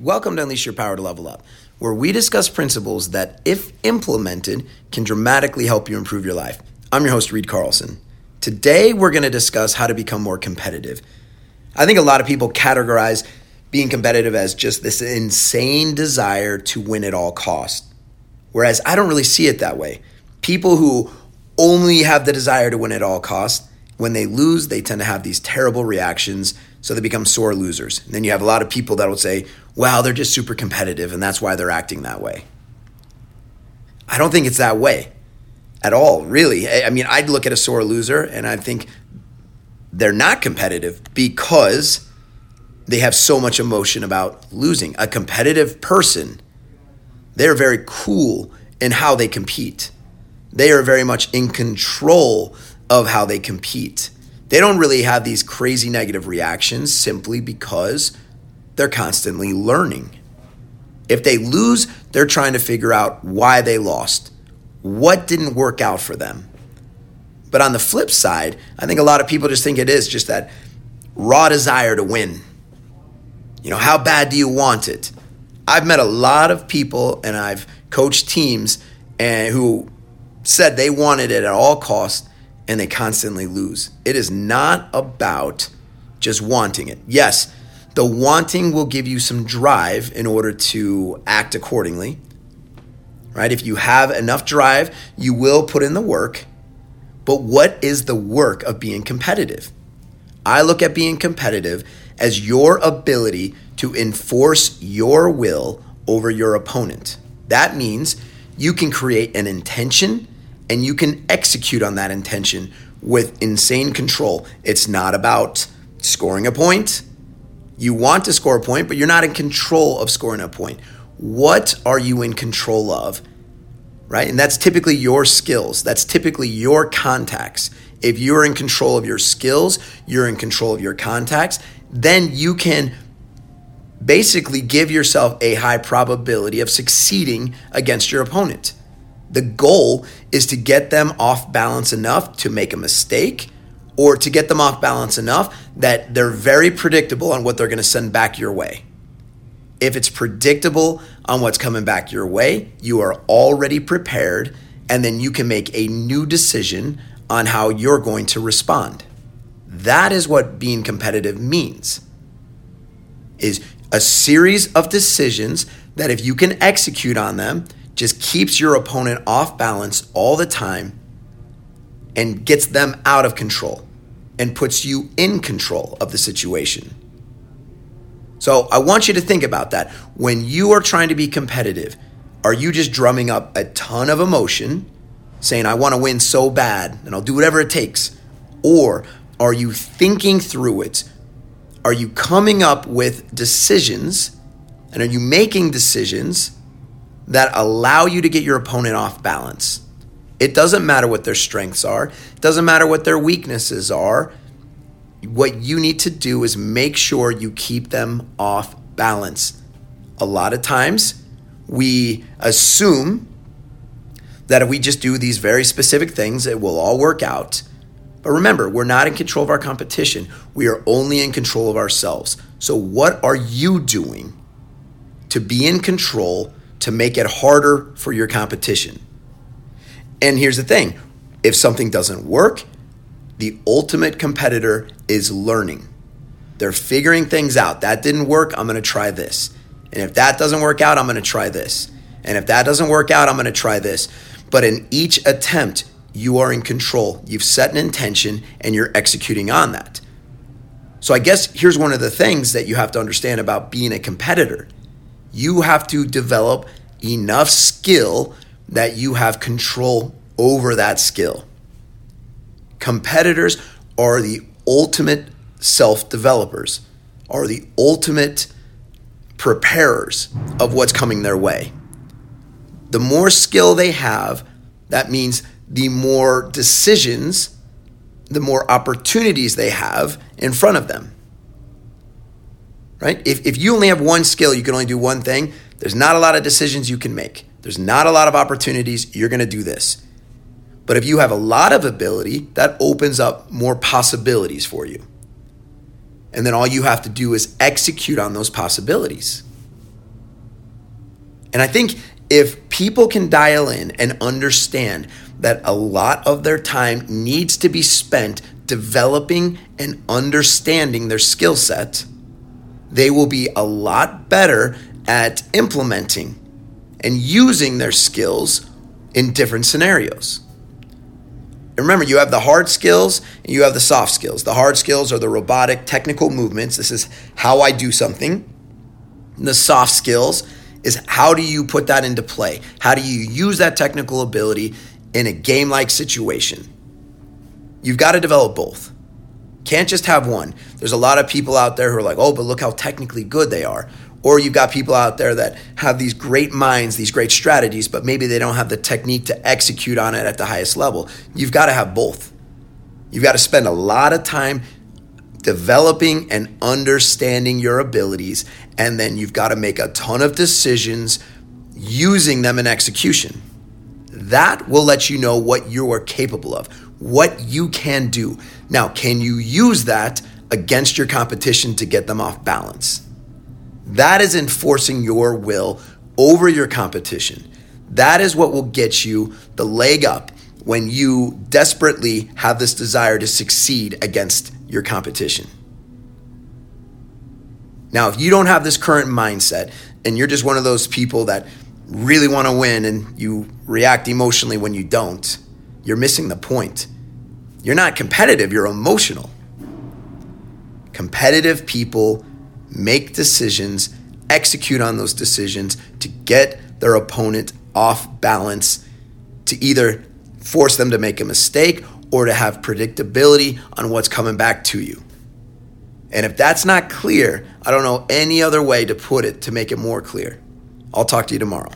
Welcome to Unleash Your Power to Level Up, where we discuss principles that, if implemented, can dramatically help you improve your life. I'm your host, Reed Carlson. Today, we're going to discuss how to become more competitive. I think a lot of people categorize being competitive as just this insane desire to win at all costs. Whereas I don't really see it that way. People who only have the desire to win at all costs, when they lose, they tend to have these terrible reactions, so they become sore losers. And then you have a lot of people that will say, "Well, they're just super competitive and that's why they're acting that way." I don't think it's that way at all, really. I mean, I'd look at a sore loser and I think they're not competitive because they have so much emotion about losing. A competitive person, they're very cool in how they compete. They are very much in control of how they compete. They don't really have these crazy negative reactions simply because they're constantly learning. If they lose, they're trying to figure out why they lost, what didn't work out for them. But on the flip side, I think a lot of people just think it is just that raw desire to win. You know, how bad do you want it? I've met a lot of people and I've coached teams and who said they wanted it at all costs and they constantly lose. It is not about just wanting it. Yes, the wanting will give you some drive in order to act accordingly. Right? If you have enough drive, you will put in the work. But what is the work of being competitive? I look at being competitive as your ability to enforce your will over your opponent. That means you can create an intention and you can execute on that intention with insane control. It's not about scoring a point. You want to score a point, but you're not in control of scoring a point. What are you in control of? Right? And that's typically your skills. That's typically your contacts. If you're in control of your skills, you're in control of your contacts, then you can basically give yourself a high probability of succeeding against your opponent. The goal is to get them off balance enough to make a mistake or to get them off balance enough that they're very predictable on what they're going to send back your way. If it's predictable on what's coming back your way, you are already prepared and then you can make a new decision on how you're going to respond. That is what being competitive means. Is a series of decisions that if you can execute on them, just keeps your opponent off balance all the time and gets them out of control and puts you in control of the situation. So I want you to think about that. When you are trying to be competitive, are you just drumming up a ton of emotion, saying, I want to win so bad and I'll do whatever it takes? Or are you thinking through it? Are you coming up with decisions and are you making decisions that allow you to get your opponent off balance. It doesn't matter what their strengths are, it doesn't matter what their weaknesses are. What you need to do is make sure you keep them off balance. A lot of times, we assume that if we just do these very specific things, it will all work out. But remember, we're not in control of our competition. We are only in control of ourselves. So, what are you doing to be in control to make it harder for your competition. And here's the thing if something doesn't work, the ultimate competitor is learning. They're figuring things out. That didn't work, I'm gonna try this. And if that doesn't work out, I'm gonna try this. And if that doesn't work out, I'm gonna try this. But in each attempt, you are in control. You've set an intention and you're executing on that. So I guess here's one of the things that you have to understand about being a competitor you have to develop enough skill that you have control over that skill. Competitors are the ultimate self developers, are the ultimate preparers of what's coming their way. The more skill they have, that means the more decisions, the more opportunities they have in front of them right? If, if you only have one skill, you can only do one thing, there's not a lot of decisions you can make. There's not a lot of opportunities. You're going to do this. But if you have a lot of ability, that opens up more possibilities for you. And then all you have to do is execute on those possibilities. And I think if people can dial in and understand that a lot of their time needs to be spent developing and understanding their skill set, they will be a lot better at implementing and using their skills in different scenarios. And remember, you have the hard skills and you have the soft skills. The hard skills are the robotic technical movements. This is how I do something. And the soft skills is how do you put that into play? How do you use that technical ability in a game like situation? You've got to develop both. Can't just have one. There's a lot of people out there who are like, oh, but look how technically good they are. Or you've got people out there that have these great minds, these great strategies, but maybe they don't have the technique to execute on it at the highest level. You've got to have both. You've got to spend a lot of time developing and understanding your abilities, and then you've got to make a ton of decisions using them in execution. That will let you know what you are capable of, what you can do. Now, can you use that against your competition to get them off balance? That is enforcing your will over your competition. That is what will get you the leg up when you desperately have this desire to succeed against your competition. Now, if you don't have this current mindset and you're just one of those people that really want to win and you react emotionally when you don't, you're missing the point. You're not competitive, you're emotional. Competitive people make decisions, execute on those decisions to get their opponent off balance, to either force them to make a mistake or to have predictability on what's coming back to you. And if that's not clear, I don't know any other way to put it to make it more clear. I'll talk to you tomorrow.